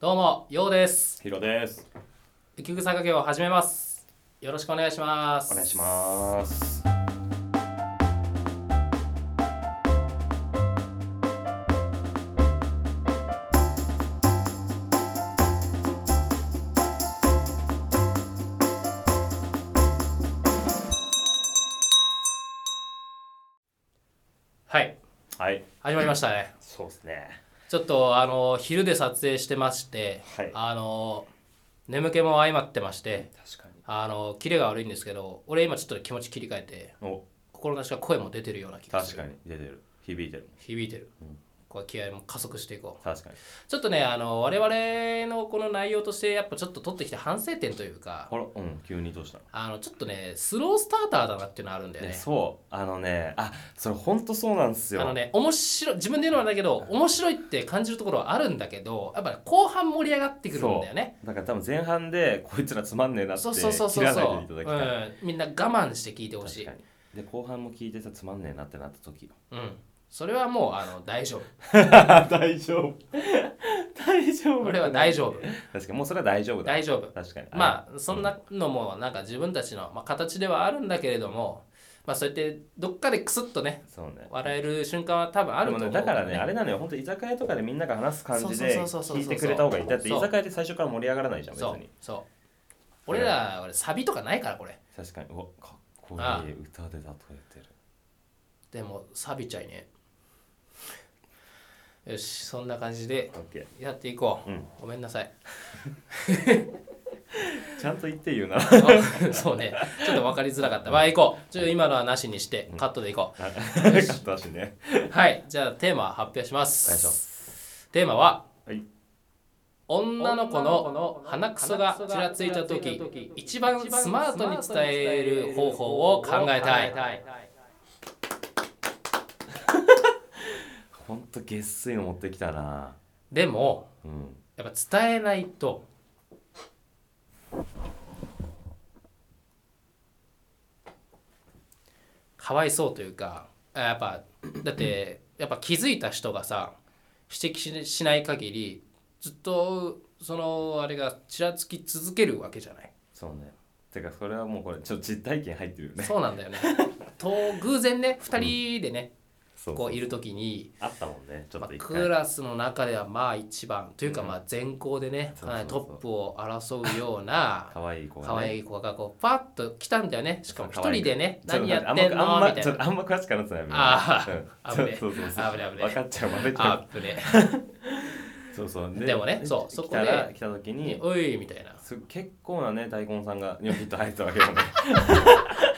どうも、ようです。ヒロです。雪草掛けを始めます。よろしくお願いします。お願いします。はい、はい。始まりましたね。そうですね。ちょっとあの昼で撮影してまして、はいあの眠気も相まってまして、確かに。あのキレが悪いんですけど、俺今ちょっと気持ち切り替えて、お、心なしか声も出てるような気がする。確かに出てる。響いてる。響いてる。うんこれ気合も加速していこう。確かに。ちょっとね、あの我々のこの内容としてやっぱちょっと取ってきて反省点というか、あら、うん、急にどうしたの？あのちょっとねスロースターターだなっていうのあるんだよね。ね、そう。あのね、あ、それ本当そうなんですよ。あのね面白い自分で言うのはだけど面白いって感じるところはあるんだけどやっぱり後半盛り上がってくるんだよね。だから多分前半でこいつらつまんねえなってそうそうそうそうそう、でいただきたい。うん、みんな我慢して聞いてほしい。で後半も聞いてさつまんねえなってなった時よ。うん、それはもうあの 大丈夫。大丈夫。大丈夫。俺は大丈夫。確かにもうそれは大丈夫だ。大丈夫。確かに。まあそんなのもなんか自分たちの、まあ、形ではあるんだけれども、まあそうやってどっかでクスッとねね。笑える瞬間は多分あると思うね、だからね、あれなのよ、本当居酒屋とかでみんなが話す感じで聞いてくれた方がいい。だって居酒屋で最初から盛り上がらないじゃん、別そうに。そう俺ら俺サビとかないからこれ確かに、おかっこいい歌で例えてる。でもサビちゃいねよしそんな感じでやっていこう、うん。ごめんなさい。ー。ちゃんと言って言うな。あ そうね。ちょっと分かりづらかった。まあ行こう。ちょっと今のはなしにしてカットでいこカットだしね。うはい。じゃあテーマ発表します。テーマははい。女の子の鼻くそがちらついた時一番スマートに伝える方法を考えたいほんとげっすいの持ってきたな。でもうん。やっぱ伝えないとかわいそうというかあやっぱだってやっぱ気づいた人がさ指摘ししない限りずっとそのあれがちらつき続けるわけじゃないそうね。てか、それはもうこれ、ちょっと実体験入ってるよね。そうなんだよね と偶然ね2人でねこういる時にあったもんね、ちょっまあと一回。クラスの中ではまあ一番というかまあ全校でねそうそうそう。かなりトップを争うような可愛い子がね。可愛い子がこうパッと来たんだよね。しかも一人でね何やってんの？あんまみたいな。あんま詳しくなよみんなあうん。危ねえ。そうそうそう危ねえ危ねえ。分かっちゃうバレちゃう。アップね そうそう。でもねそうそこで来た時においみたいな。す結構なね大根さんがニョキッと入ってたわけよね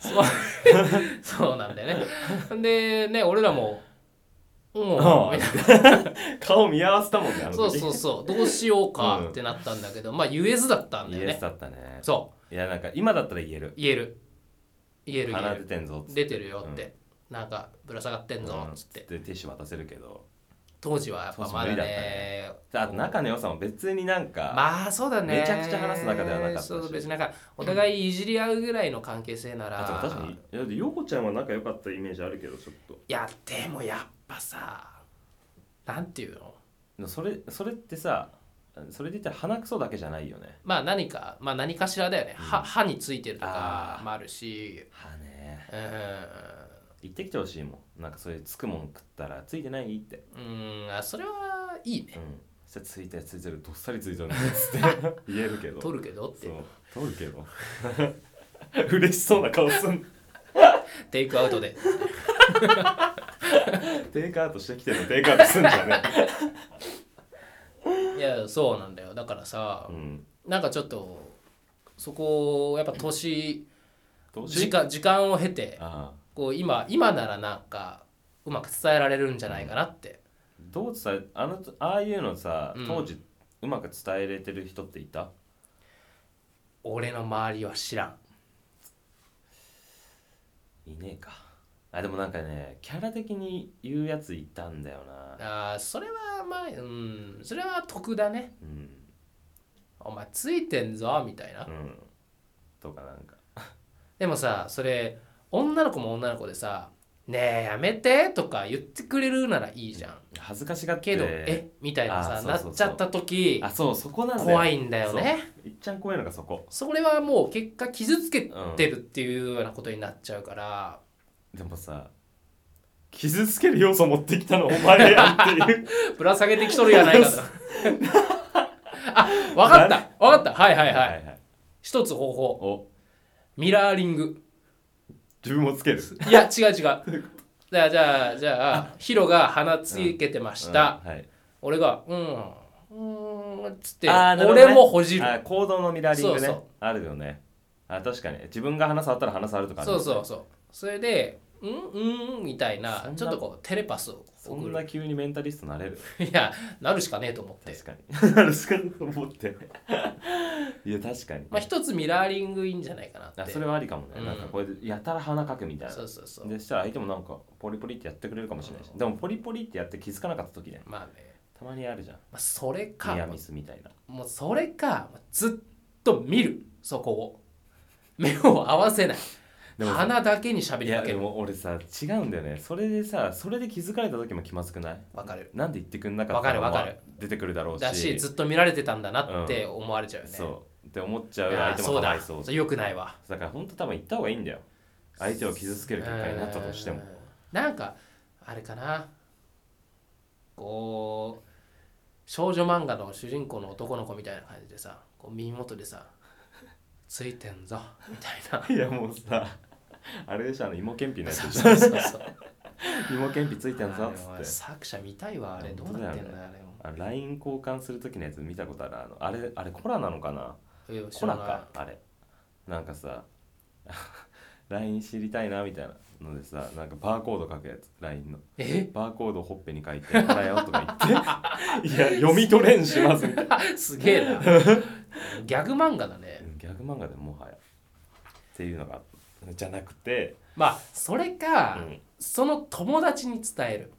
そう。そうなんだよね。でね俺らもうん。顔見合わせたもんねそうそうそう。どうしようかってなったんだけどまあ言えずだったんだよね。イエスだったね。そいやなんか今だったら言える。う言える。言える言鼻える。出てんぞっつ出てるよって。なんかぶら下がってんぞうんっつって。でティッシュ渡せるけど当時はやっぱまだね。であと仲の良さも別になんか、まあそうだね。めちゃくちゃ話す仲ではなかったし。そう別になんかお互いいじり合うぐらいの関係性なら、あと確かにいやで陽子ちゃんは仲良かったイメージあるけどちょっと。いやでもやっぱさなんていうの？それそれってさそれで言ったら鼻くそだけじゃないよね。まあ何かまあ何かしらだよね、うん。歯歯についてるとかもあるし。歯ね。う言ってきてほしいもんなんかそれつくもん食ったらついてない？って。んうんあそれはいいね。うん。そしたらついてるついてるどっさりついてるねっつって 言えるけど。取るけど？って。そう。取るけど。嬉しそうな顔すん。テイクアウトで。テイクアウトしてきてるの？テイクアウトすんじゃねいやそうなんだよ。だからさ、うん。なんかちょっとそこをやっぱ年？時間時間を経てああこう今今ならなんかうまく伝えられるんじゃないかなって、どう伝えあのああいうのさうん。当時うまく伝えれてる人っていた？俺の周りは知らん。いねえか。あでもなんかねキャラ的に言うやついたんだよな。あーそれはまあうん。それは得だね。うん。お前ついてんぞみたいな、うん。とかなんか。でもさそれ女の子も女の子でさねえやめてとか言ってくれるならいいじゃん。恥ずかしがって。けどえみたいなさなっちゃった時あそうそこなんだよ。怖いんだよね。いっちゃん怖いのがそこ。それはもう結果傷つけてるっていうようなことになっちゃうから、でもさ傷つける要素持ってきたのお前やんっていう。ぶら下げてきとるやないかと。あわかった。わかった。はい。はいはい、はい。一つ方法。お。ミラーリング自分もつける。いや違う違う。じゃあじゃあじゃあヒロが鼻つけてました、うんはい。俺がうんうーんっつって、ね。俺もほじる。あ行動のミラーリングね。そうそう。あるよね。あ確かに。自分が鼻触ったら鼻触るとかあるそうそうそう。それで「うん？うん」みたいそなんなちょっとこうテレパスをそんな急にメンタリストなれる？いやなるしかねえと思って。確かに。なるしかと思って。いや確かに。まあ一つミラーリングいいんじゃないかなって。あそれはありかもね、うん。なんかこれでやたら鼻かくみたいな。そうそうそう。でしたら相手もなんかポリポリってやってくれるかもしれないし、でもポリポリってやって気づかなかった時ね。まあね、たまにあるじゃん。まあ、それか。ニアミスみたいな。もうそれかずっと見る。そこを。目を合わせないでもさ鼻だけに喋いやでりかける。も俺さ違うんだよね。それでさそれで気づかれた時も気まずくない？わかる。なんで言ってくんなかったわかるわかる。出てくるだろうし。だしずっと見られてたんだなって思われちゃうよね、そう。って思っちゃう相手もそうだかわいそう。それよくないわ。だから本当多分言った方がいいんだよ。相手を傷つける結果になったとしても。うん。なんかあれかな。こう少女漫画の主人公の男の子みたいな感じでさこう耳元でさ「ついてんぞ」みたいな。いやもうさあれでしょあの芋けんぴのやつでしょ。そうそうそう 芋けんぴついてんぞっつって。作者見たいわあれ。どうなってんだよあれあ LINE 交換する時のやつ見たことある。あのあれあれコラなのかな？コラえ知らない。かあれ。なんかさ LINE 知りたいなみたいなのでさなんかバーコード書くやつ LINE の。え？バーコードをほっぺに書いて「払えよ」とか言って。いや読み取れんしますみたいな。すげえな。ギャグ漫画だね。ギャグ漫画でもはや。っていうのがじゃなくて、まあそれうか、ん、その友達に伝える。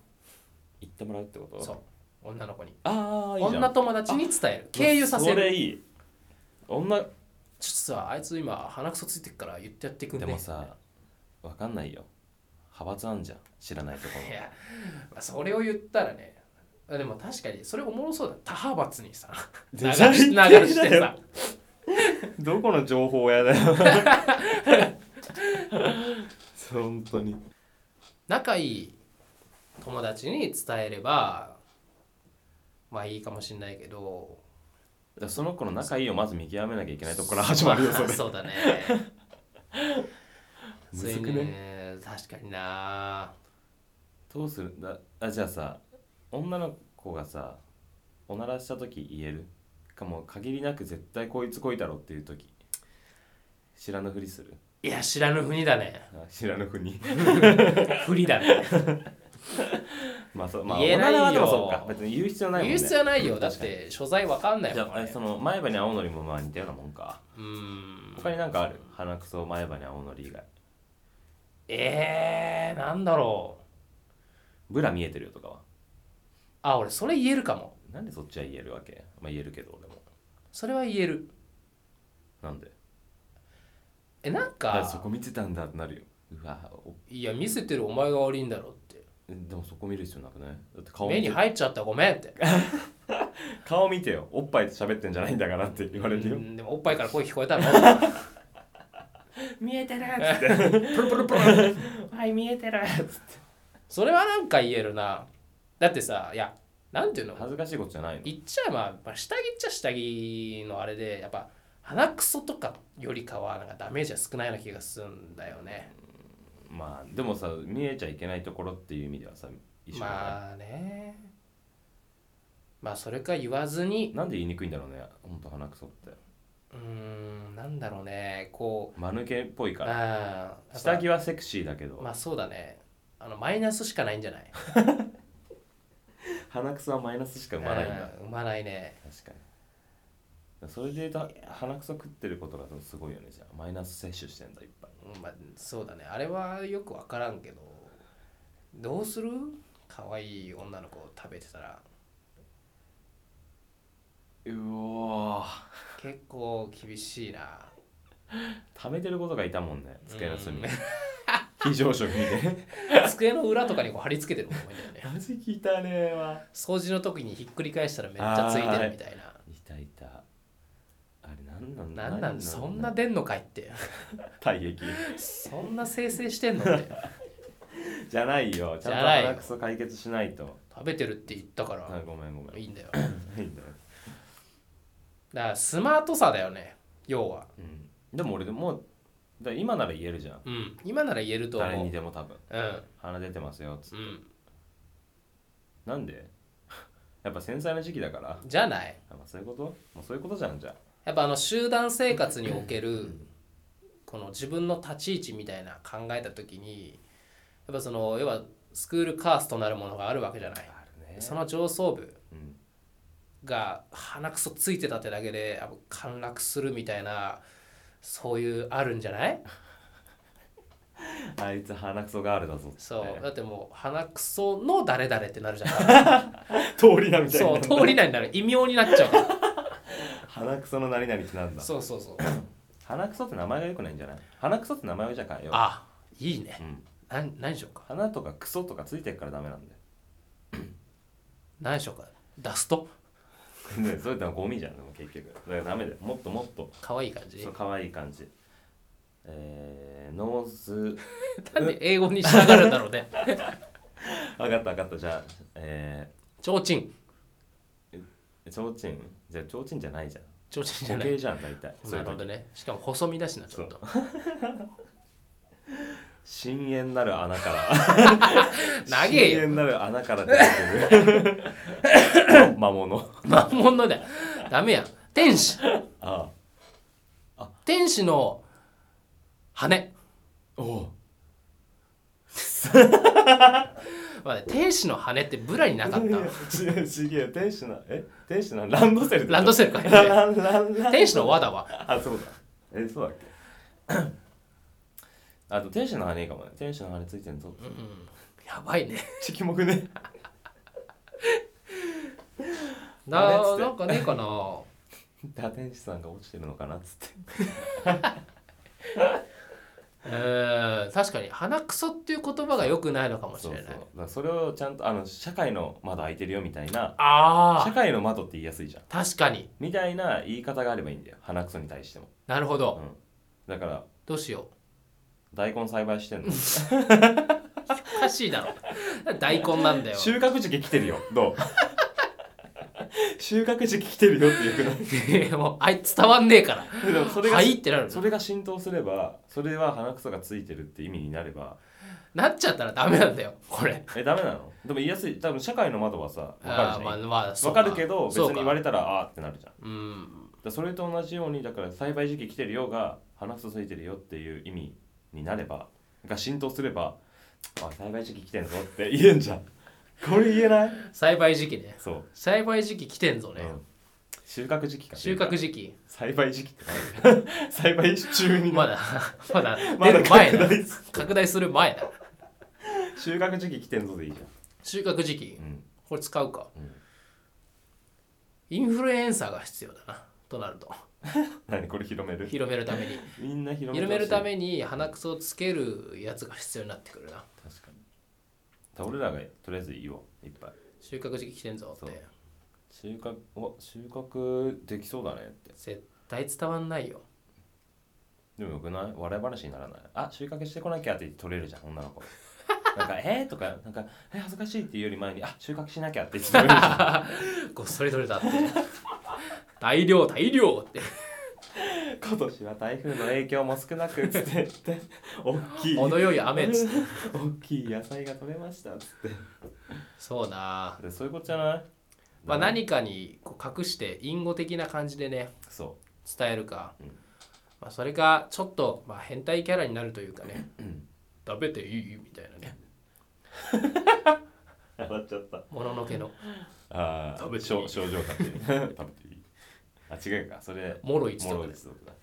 言ってもらうってこと？そう。女の子に。ああいいじゃん。女友達に伝える。経由させそるれいい。女ちょっとさあいつ今鼻くそついてっから言ってやってくんね。でもさわかんないよ。派閥あんじゃん。知らないところ。いや、まあ、それを言ったらね。あでも確かにそれおもろそうだ。他派閥にさ流でし流してさ。どこの情報屋だよ 本当に。仲いい友達に伝えればまあいいかもしんないけど。だからその子の仲いいをまず見極めなきゃいけないとこから始まるよそれ。まあそうだね。むずくね？ね確かにな。どうする？だあじゃあさ女の子がさおならした時言える？かも限りなく絶対こいつこいだろっていう時知らぬふりする？いや知らぬふにだね。あ知らぬふに。ふりだね。まあそうまあ言えないよ。おならはでもそうか。別に言う必要ないもんね。言う必要ないよ。だって所在わかんないじゃあえもんねその前歯に青のりもまあ似たようなもんか。うーん。他になんかある？鼻くそ前歯に青のり以外。えー、なんだろう。ブラ見えてるよとかは？あ俺それ言えるかも。なんでそっちは言えるわけ？まあ言えるけど俺も。それは言える。なんで？えなんだからそかこ見てたんだってなるよ。うわお。いや見せてるお前が悪いんだろって。でもそこ見る必要なくない？だって顔目に入っちゃったごめんって。顔見てよ。おっぱいと喋ってんじゃないんだからって言われるよ。うんでもおっぱいから声聞こえたの？見えてるっつって。プルプルプル。はい見えてるっつって。それはなんか言えるな。だってさいやなんていうの？恥ずかしいことじゃないの。言っちゃえばやっぱ下着っちゃ下着のあれでやっぱ鼻くそとかよりかはなんかダメージは少ないような気がするんだよね。まあでもさ見えちゃいけないところっていう意味ではさ一緒だね。まあね。まあそれか言わずに。なんで言いにくいんだろうねほんと鼻くそって。うーんなんだろうね。こ間抜けっぽいうから。あー下着はセクシーだけど、まあそうだね。あのマイナスしかないんじゃない？鼻くそはマイナスしか生まないんだ。うん生まないね。確かにそれで言うと鼻くそ食ってることがすごいよねじゃあ。マイナス摂取してんだいっぱい。うんまあそうだね。あれはよく分からんけどどうする？可愛い女の子を食べてたら。うおー。結構厳しいな。溜めてることがいたもんね机の隅。にうん。非常食みたい机の裏とかにこう貼り付けてる子もいるんだよね。なマジ聞いたねわ。掃除の時にひっくり返したらめっちゃついてるみたいな。い。たいた。あれなんなんだなんなんそんな出んのかいって。体液。そんな生成してんのって。じゃないよ。ちゃんと鼻くそ解決しないと。食べてるって言ったから。あごめんごめん。いいいんだよ。いんだよ、だからスマートさだよね。要は。うん、でも俺でもうだ今なら言えるじゃん。うん。今なら言えると思う。誰にでも多分。うん。鼻出てますよつって。うん。なんで？やっぱ繊細な時期だから。じゃない。やっぱそういうこと？もうそういうことじゃんじゃやっぱあの集団生活におけるこの自分の立ち位置みたいな考えた時にやっぱその要はスクールカーストなるものがあるわけじゃない。あるね。その上層部うん。が鼻くそついてたってだけで陥落するみたいなそういうあるんじゃない？あいつ鼻くそガールだぞそう。だってもう鼻くその誰々ってなるじゃん。通りなみたいそうな通り名になる。異名になっちゃう鼻くその何々ってなんだ？そうそうそう。鼻くそって名前が良くないんじゃない？鼻くそって名前をじゃあ変えようあいいね。うん。なん何でしょうか。鼻とかクソとかついてるからダメなんだよ。何でしょうか。 dust？ねそれってゴミじゃんでも結局。だからダメだよ。もっともっと。可愛い感じ？そう可愛い感じ。えー、 nose。なんで英語にしたがるんだろうね。分かった分かった。じゃあえちょうちんー、ちょうちんじゃあちょうちんじゃないじゃん。ちょうちんじゃない。固形じゃん大体。そういう時。なるほどねしかも細身だしなちょっと。深淵なる穴から。長えよ。深淵なる穴から出てくる。魔物。魔物だよ。ダメや天使。あ天使の羽。おお まあね天使の羽ってブラになかった？違う違う天使のえ？天使のランドセルランドセルか。ランランランラン天使の輪だわあそうだ。えそうだっけ？あと天使の羽いいかもね。天使の羽ついてんぞうんやばいね。ちきもくね？ななんかねえかな？打天使さんが落ちてるのかなっつってえー確かに鼻くそっていう言葉が良くないのかもしそうそう。れないだからそれをちゃんとあの社会の窓開いてるよみたいな。ああ社会の窓って言いやすいじゃん。確かに。みたいな言い方があればいいんだよ。鼻くそに対しても、なるほど、うん、だからどうしよ大根栽培してんの？う おかしいだろ。大根なんだよ。収穫時期来てるよ。どう？収穫時期来てるよってよくない。もうあいつ伝わんねえから。でもそれが、はいってなるそれが浸透すればそれは鼻くそがついてるって意味になれば。なっちゃったらダメなんだよこれ。えダメなの？でも言いやすい。多分社会の窓はさ分かるじゃん。まあか。るけど別そうか。に言われたらあーってなるじゃん。だかうんらそれと同じようにだから栽培時期来てるよが鼻くそついてるよっていう意味になればが浸透すればあ栽培時期来てんぞって言えんじゃんこれ言えない？栽培時期ね。そう、栽培時期来てんぞね、うん。収穫時期か。収穫時期。栽培時期って何栽培中に。まだまだまだ前だ。拡大する。前だ。収穫時期来てんぞでいいじ収穫時期。ゃん、うん。これ使うか、うん。インフルエンサーが必要だな。となると。何これ広める？広めるために。みんな広め広めるたにめに鼻くそをつけるやつが必要になってくるな。確かにだから俺らがとりあえずいいよいっぱい。収穫時期来てんぞっそう。て収穫お収穫できそうだねって。絶対伝わんないよ。でもよくない？笑い話にならない？あ収穫してこなきゃって取れるじゃん女の子。なんかえー、とかなんかえ恥ずかしいっていうより前にあ収穫しなきゃって言って取れるじゃん。ごっそり取れたって。大量大量って今年は台風の影響も少なくつってって 大きい。程よい雨っつって。大きい野菜が取れましたっつっそうな。てでそういうことじゃない？まあ何かにこう隠して隠語的な感じでねそ伝えるか、うん。まあ、それがちょっと、まあ、変態キャラになるというかね。う、うん、食べていい？みたいなね。笑っちゃった。もののけの。ああ食べていい。症症状かって 食べていい。あ違うか。それもろいつとかねもろいつとか。だ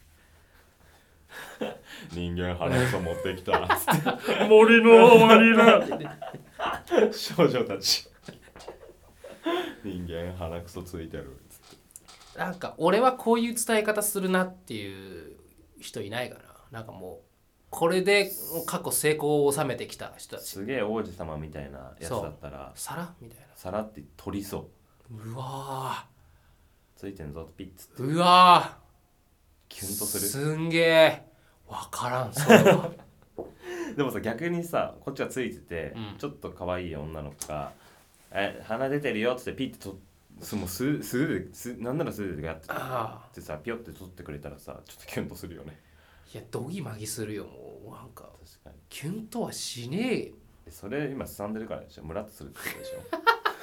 人間鼻くそ持ってきた。っつっ森の終わりだて 少女たち。人間鼻くそついてる。っつってなんか俺はこういう伝え方するなっていう人いないかな。なんかもこれで過去成功を収めてきた人たち。すげえ王子様みたいなやつだったら。皿みたいさらって取りそう。なうわついてんぞピッツーうわキュンとする？すんげえ。わからんそれは。でもさ逆にさこっちがついてて、うん。ちょっと可愛い女の子が「え鼻出てるよ」っつってピッてとすもう素素手ですなんなら素手でやってああ。てさピョって取ってくれたらさちょっとキュンとするよね。いやどぎまぎするよもうなんか。確かに。キュンとはしねえそれ今すさんでるからでしょ？ムラっとするってことでしょ？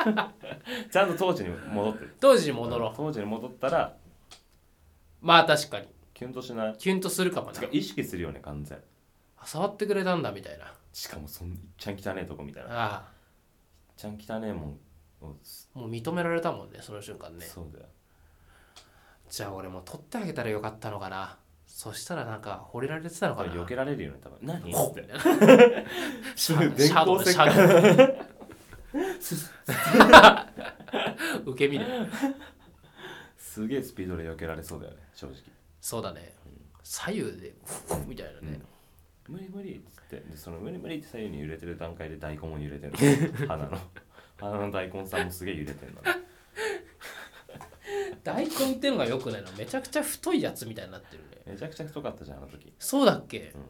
ちゃんと当時に戻ってる。当時に戻ろう。当時に戻ったらまあ確かにキュンとしない？キュンとするかもな。意識するよね完全。あ触ってくれたんだみたいな。しかもそんいっちゃん汚ねえとこみたいな。いっあちゃん汚ねえもんをあもう認められたもんねその瞬間ね。そうだよ。じゃあ俺も取ってあげたらよかったのかな。そしたらなんか惚れられてたのかな。避けられるよね多分。何？ほっって。シャ電シャドウ シャ火ドウ。受け身ですげえスピードで避けられそうだよね正直そうだね。左右で みたいなね、無理無理っつってでその無理無理って左右に揺れてる段階で大根も揺れてるの。鼻の。鼻の大根さんもすげえ揺れてるの。ね大根ってのがよくないの？めちゃくちゃ太いやつみたいになってるね。めちゃくちゃ太かったじゃんあの時。そうだっけ、うん。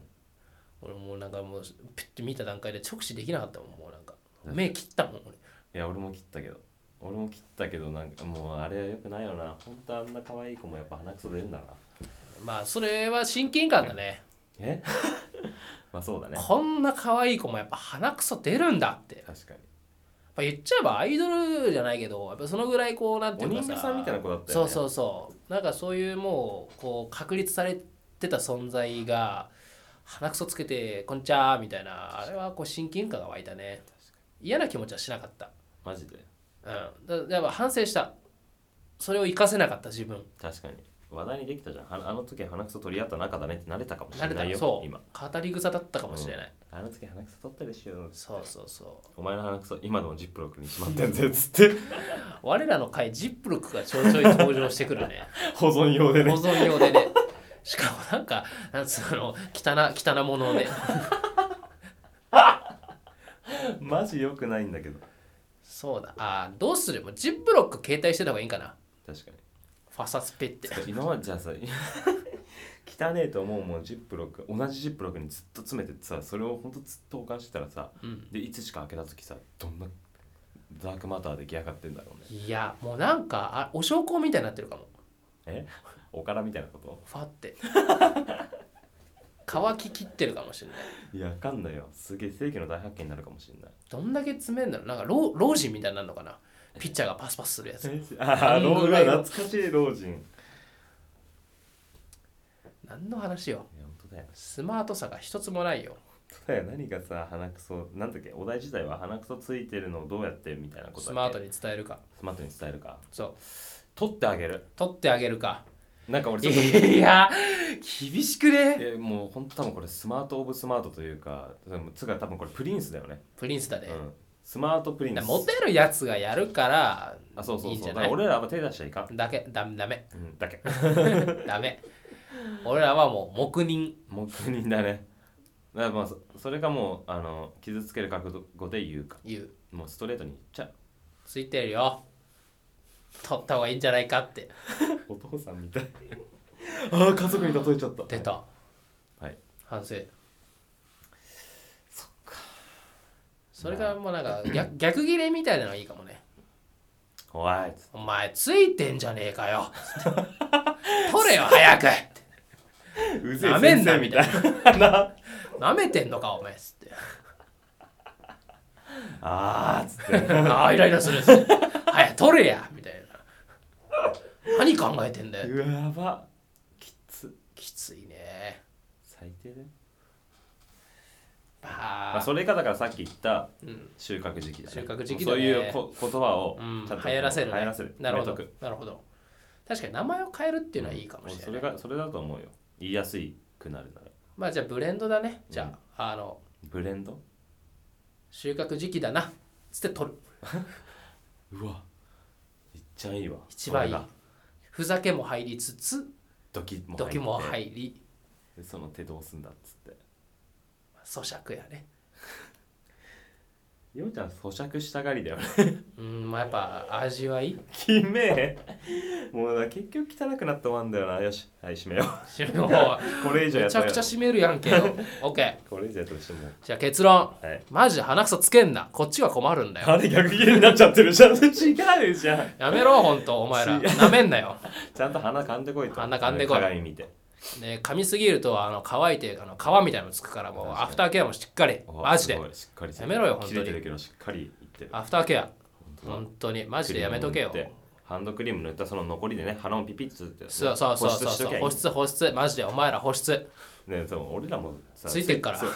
俺もうなんかもうピッて見た段階で直視できなかったもんもうなんか。目切ったもん俺。いや俺も切ったけど。俺も切ったけどなんかもうあれはよくないよな。本当あんな可愛い子もやっぱ鼻くそ出るんだなまあそれは親近感だね。え？まあそうだね。こんな可愛い子もやっぱ鼻くそ出るんだって。確かに。ぱ言っちゃえばアイドルじゃないけどやっぱそのぐらいこうなんておいうかささんみたいな子だったよね。そうそうそう。なんかそういうもうこう確立されてた存在が鼻くそつけて「こんにちは」みたいな。あれはこう親近感が湧いたね。嫌な気持ちはしなかった。マジで？うん。だやっぱ反省した。それを活かせなかった自分。確かに話題にできたじゃん。はあの時鼻くそ取り合った仲だねってなれたかもし慣れれないよたそう。今語り草だったかもしれない、あの時鼻くそ取ったでしょそうそうそう。お前の鼻くそ今でもジップロックにしまってんぜっつって。我らの回ジップロックがちょいちょい登場してくるね。保存用で保ね存用でね。しかもなんかなんつうの汚汚もので。マジ良くないんだけど。そうだ。あーどうする？もうジップロック携帯してた方がいいんかな。確かにファサスペって。今までじゃあさ 汚ねえと思うもん。ジップロック同じジップロックにずっと詰めてってさそれをほんとずっと保管してたらさうん。でいつしか開けた時さどんなダークマター出来上がってんだろうね。いやもうなんかあお焼香みたいになってるかも。え？おからみたいなこと？ファって。乾ききってるかもしれない。いやわかんないよ。すげえ世紀の大発見になるかもしれない。どんだけ詰めんだろう。なんか老人みたいになるのかなピッチャーがパスパスするやつ。ああ老人ぐらいの？懐かしい老人。何の話よ？本当だよ。スマートさが一つもないよ。本当だよ。何がさ鼻くそなんだっけ？お題自体は鼻くそついてるのをどうやってみたいなことスマートに伝えるか。スマートに伝えるか。そう。取ってあげる。取ってあげるか。なんか俺ちょっといや厳しくね？えもう本当多分これスマートオブスマートというかつうか多分これプリンスだよね、プリンスだね、うん、スマートプリンス。モテるやつがやるからあそうそういいんじゃない？そうだから俺らは手出しちゃいかん、だけ。ダメダメ。うん、だけ。ダメ。俺らはもう黙認。黙認だね。だからまあそそれがもうあの傷つける覚悟で言うか。言う。もうストレートに言っちゃう。ついてるよ。取った方がいいんじゃないかって。お父さんみたい。ああ家族に例えちゃった。出た。はい。反省そっかそれがもうなんか逆逆ギレみたいなのがいいかもね。おい。つお前ついてんじゃねえかよ。取れよ早く。うぜえなめんなみたいな。な。めてんのかお前っつって。あーっつって。ああイライラするっつって早く取れやみたいな。何考えてんだよ。うわやば。きつ。きついね。最低だよままあ、あそれがだからさっき言ったうん。収穫時期だね。収穫時期だね。そういうこ言葉をうん。ちゃんと流行らせる、ね、流行らせる。なるほど。なるほど。確かに名前を変えるっていうのはいいかもしれない、それがそれだと思うよ。言いやすいくなるなら。まあじゃあブレンドだね。じゃあ、あのブレンド？収穫時期だな。つって取る。うわ。いっちゃいいわ。一番いい。ふざけも入りつつドキも入り。でその手どうすんだっつって咀嚼やね。ようちゃん咀嚼したがりだよね。うんまあやっぱ味はいい。きめえ。もうな結局汚くなって終わんだよな。よしはい閉めよ締めよう。これ以上やめちゃくちゃ締めるやんけ。よ OK これ以上やったら閉めよじゃあ結論。うはい。マジで鼻くそつけんな。こっちは困るんだよ。あれ逆切れになっちゃってるじゃん。違うじゃん。やめろほんと。お前ら。なめんなよ。ちゃんと鼻噛んでこいと。鼻噛んでこい。鏡見てね噛みすぎるとあの乾いてあの皮みたいなのつくからもうアフターケアもしっかり。おマジで。すごいしっかりやめろよ本当に。切れてるけどしっかりいってる。アフターケア。本当に。マジでやめとけよ。ハンドクリーム塗ったその残りでね鼻をピピッつってそうそうそう保そう。保湿保湿マジでお前ら保湿。ねそう俺らもさついてっから。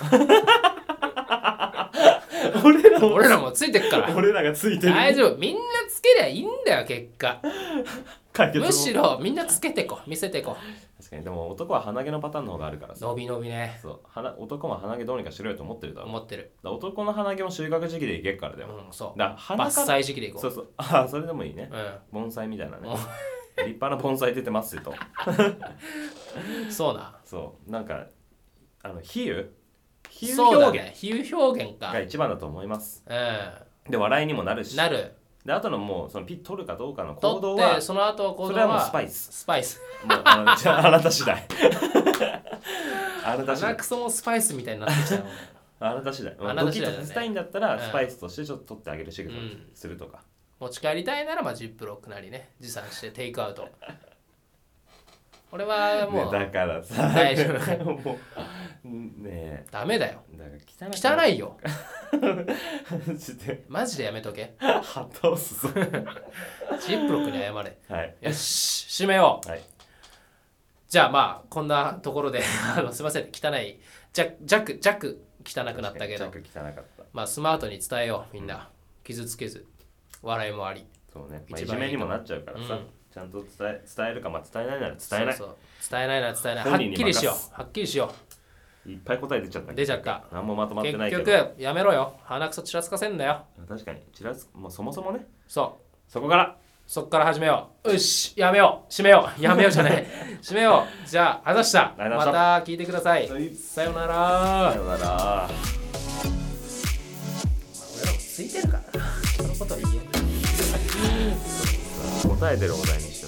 俺らも。俺らもついてっから。俺らがついてる。大丈夫。みんなつけりゃいいんだよ結果解決もむしろみんなつけてこ見せてこ確かに。でも男は鼻毛のパターンの方があるからさ。伸び伸びね。そう。鼻男も鼻毛どうにかしろよと思ってるだろ。思ってる。ら男の鼻毛も収穫時期でいけっからだよ、うんそう。だから鼻伐採時期でいこそううそう。ああそれでもいいね。う盆栽みたいなね。う。ん立派な盆栽出てますよと。ん そうな。そう。なんかあの比喩？比喩表現。ね比喩表現か。が一番だと思います。うで笑いにもなるし。んなるであとのもうそのピッ取るかどうかの行取動はその後行動それはもうはスパイス。スパイス。もうあのじゃああなた次第。あなた次第。鼻くそもスパイスみたいになってきたよあなた次第。あなたドキッ次第だねとさせたいんだったらうん。スパイスとしてちょっと取ってあげる仕草をうんするとか、持ち帰りたいならまあジップロックなりね持参してテイクアウト俺はもうね、だからさ大丈夫。もうね。ダメだよ。えだからい。汚いよ。マジでマジでやめとけ。は倒すぞ。ジップロックに謝れ。はい。よし締めよう。はい。じゃあまあこんなところで あのすいません汚い。弱弱弱汚くなったけど。着汚かった。まあスマートに伝えようみんな。傷つけず。笑いもあり。そうね、まあ、いじめにもなっちゃうからさ、うんちゃんと伝え伝えるか、まあ、伝えないなら伝えない。そうそう。伝えないなら伝えない。はっきりしよう。はっきりしよいっぱい答え出ちゃったう出ちゃった。何もまとまって結ないけど。局やめろよ。鼻くそちらつかせんなよ。確かに。ちらつもうそもそもね。そう。そこから。そっから始めよう。よし。やめよう。閉めよう。やめようじゃない。閉めよう。じゃああざした。また。聞いてください。はい。さようなら。さよなら。俺らもついてるからな。そのこと答えてるお題に